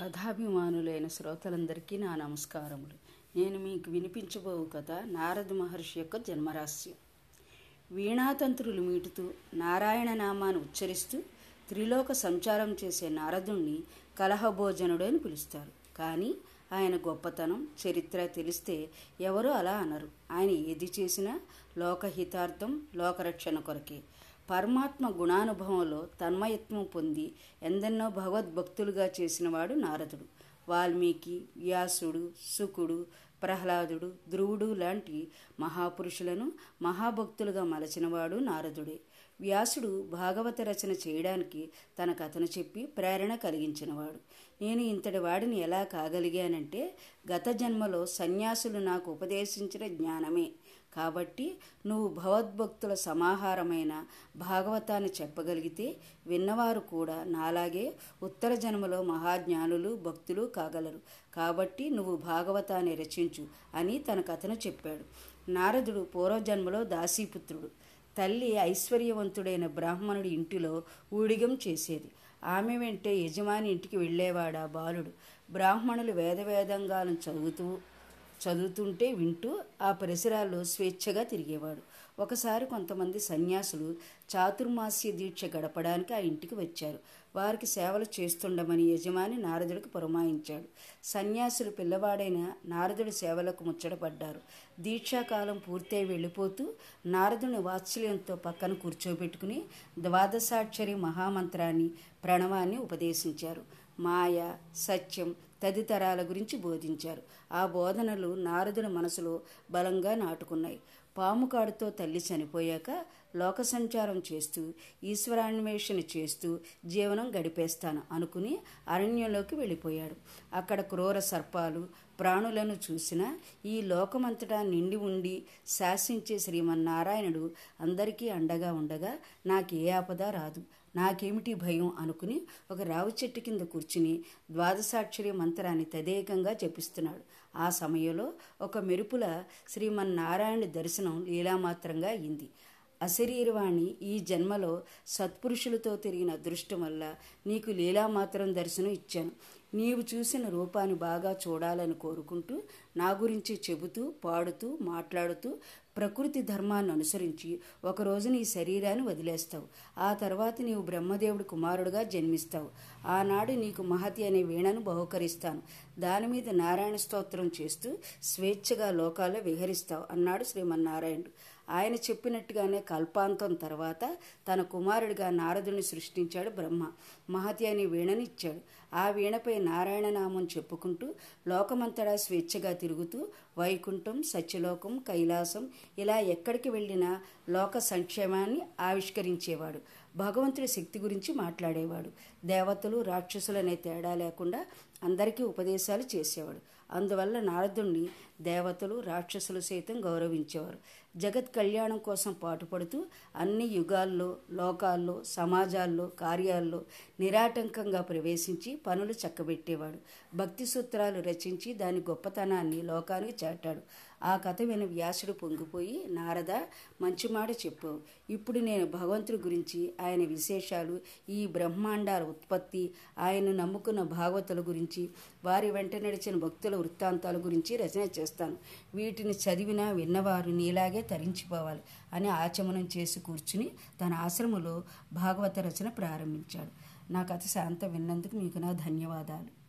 కథాభిమానులైన శ్రోతలందరికీ నా నమస్కారములు. నేను మీకు వినిపించబో కథ నారద మహర్షి యొక్క జన్మరహస్యం. వీణాతంత్రులు మీటుతూ నారాయణ నామాన్ని ఉచ్చరిస్తూ త్రిలోక సంచారం చేసే నారదుణ్ణి కలహభోజనుడు అని పిలుస్తారు. కానీ ఆయన గొప్పతనం చరిత్ర తెలిస్తే ఎవరూ అలా అనరు. ఆయన ఏది చేసినా లోకహితార్థం లోకరక్షణ కొరకే. పరమాత్మ గుణానుభవంలో తన్మయత్వం పొంది ఎందెన్నో భగవద్భక్తులుగా చేసినవాడు నారదుడు. వాల్మీకి వ్యాసుడు సుకుడు ప్రహ్లాదుడు ధ్రువుడు లాంటి మహాపురుషులను మహాభక్తులుగా మలచినవాడు నారదుడే. వ్యాసుడు భాగవత రచన చేయడానికి తన కథను చెప్పి ప్రేరణ కలిగించినవాడు. నేను ఇంతటి వాడిని ఎలా కాగలిగానంటే గత జన్మలో సన్యాసులు నాకు ఉపదేశించిన జ్ఞానమే. కాబట్టి నువ్వు భగవద్భక్తుల సమాహారమైన భాగవతాన్ని చెప్పగలిగితే విన్నవారు కూడా నాలాగే ఉత్తర జన్మలో మహాజ్ఞానులు భక్తులు కాగలరు. కాబట్టి నువ్వు భాగవతాన్ని రచించు అని తన కథను చెప్పాడు. నారదుడు పూర్వజన్మలో దాసీపుత్రుడు. తల్లి ఐశ్వర్యవంతుడైన బ్రాహ్మణుడి ఇంటిలో ఊడిగం చేసేది. ఆమె వెంటే యజమాని ఇంటికి వెళ్ళేవాడా బాలుడు. బ్రాహ్మణులు వేదవేదంగాలను చదువుతూ చదువుతుంటే వింటూ ఆ పరిసరాల్లో స్వేచ్ఛగా తిరిగేవాడు. ఒకసారి కొంతమంది సన్యాసులు చాతుర్మాస్య దీక్ష గడపడానికి ఆ ఇంటికి వచ్చారు. వారికి సేవలు చేస్తుండమని యజమాని నారదుడికి పురమాయించాడు. సన్యాసులు పిల్లవాడైన నారదుడి సేవలకు ముచ్చటపడ్డారు. దీక్షాకాలం పూర్తయి వెళ్ళిపోతూ నారదుని వాత్సల్యంతో పక్కన కూర్చోబెట్టుకుని ద్వాదశాక్షరి మహామంత్రాన్ని ప్రణవాన్ని ఉపదేశించారు. మాయ సత్యం తదితరాల గురించి బోధించారు. ఆ బోధనలు నారదుని మనసులో బలంగా నాటుకున్నాయి. పాముకాడుతో తల్లి చనిపోయాక లోక సంచారం చేస్తూ ఈశ్వరాన్వేషణ చేస్తూ జీవనం గడిపేస్తాను అనుకుని అరణ్యంలోకి వెళ్ళిపోయాడు. అక్కడ క్రూర సర్పాలు ప్రాణులను చూసిన ఈ లోకమంతటా నిండి ఉండి శాసించే శ్రీమన్నారాయణుడు అందరికీ అండగా ఉండగా నాకు ఏ ఆపద రాదు. నాకేమిటి భయం అనుకుని ఒక రావి చెట్టు కింద కూర్చుని ద్వాదశాక్షరి మంత్రాన్ని తదేకంగా జపిస్తున్నాడు. ఆ సమయంలో ఒక మెరుపుల శ్రీమన్నారాయణ దర్శనం లీలామాత్రంగా అయింది. అశరీరవాణి ఈ జన్మలో సత్పురుషులతో తిరిగిన అదృష్టం వల్ల నీకు లీలామాత్రం దర్శనం ఇచ్చాను. నీవు చూసిన రూపాన్ని బాగా చూడాలని కోరుకుంటూ నా గురించి చెబుతూ పాడుతూ మాట్లాడుతూ ప్రకృతి ధర్మాన్ని అనుసరించి ఒకరోజు నీ శరీరాన్ని వదిలేస్తావు. ఆ తర్వాత నీవు బ్రహ్మదేవుడి కుమారుడుగా జన్మిస్తావు. ఆనాడు నీకు మహతి అనే వీణను బహుకరిస్తాను. దాని మీద నారాయణ స్తోత్రం చేస్తూ స్వేచ్ఛగా లోకాల్లో విహరిస్తావు అన్నాడు శ్రీమన్నారాయణుడు. ఆయన చెప్పినట్టుగానే కల్పాంతం తర్వాత తన కుమారుడిగా నారదుని సృష్టించాడు బ్రహ్మ. మహతి అనే వీణనిచ్చాడు ఆ వీణపై నారాయణ నామం చెప్పుకుంటూ లోకమంతటా స్వేచ్ఛగా తిరుగుతూ వైకుంఠం సత్యలోకం కైలాసం ఇలా ఎక్కడికి వెళ్ళినా లోక సంక్షేమాన్ని ఆవిష్కరించేవాడు. భగవంతుడి శక్తి గురించి మాట్లాడేవాడు. దేవతలు రాక్షసులనే తేడా లేకుండా అందరికీ ఉపదేశాలు చేసేవాడు. అందువల్ల నారదుణ్ణి దేవతలు రాక్షసులు సైతం గౌరవించేవారు. జగత్ కళ్యాణం కోసం పాటుపడుతూ అన్ని యుగాల్లో లోకాల్లో సమాజాల్లో కార్యాల్లో నిరాటంకంగా ప్రవేశించి పనులు చక్కబెట్టేవాడు. భక్తి సూత్రాలు రచించి దాని గొప్పతనాన్ని లోకానికి చాటాడు. ఆ కథ విన వ్యాసుడు పొంగిపోయి నారద మంచి మాట చెప్పావు ఇప్పుడు నేను భగవంతుడి గురించి ఆయన విశేషాలు ఈ బ్రహ్మాండాల ఉత్పత్తి ఆయన నమ్ముకున్న భాగవతుల గురించి వారి వెంట నడిచిన భక్తుల వృత్తాంతాల గురించి రచన చేస్తాను. వీటిని చదివినా విన్నవారు నీలాగే తరించిపోవాలి అని ఆచమనం చేసి కూర్చుని తన ఆశ్రమంలో భాగవత రచన ప్రారంభించాడు. నా కథ శాంత విన్నందుకు మీకు నా ధన్యవాదాలు.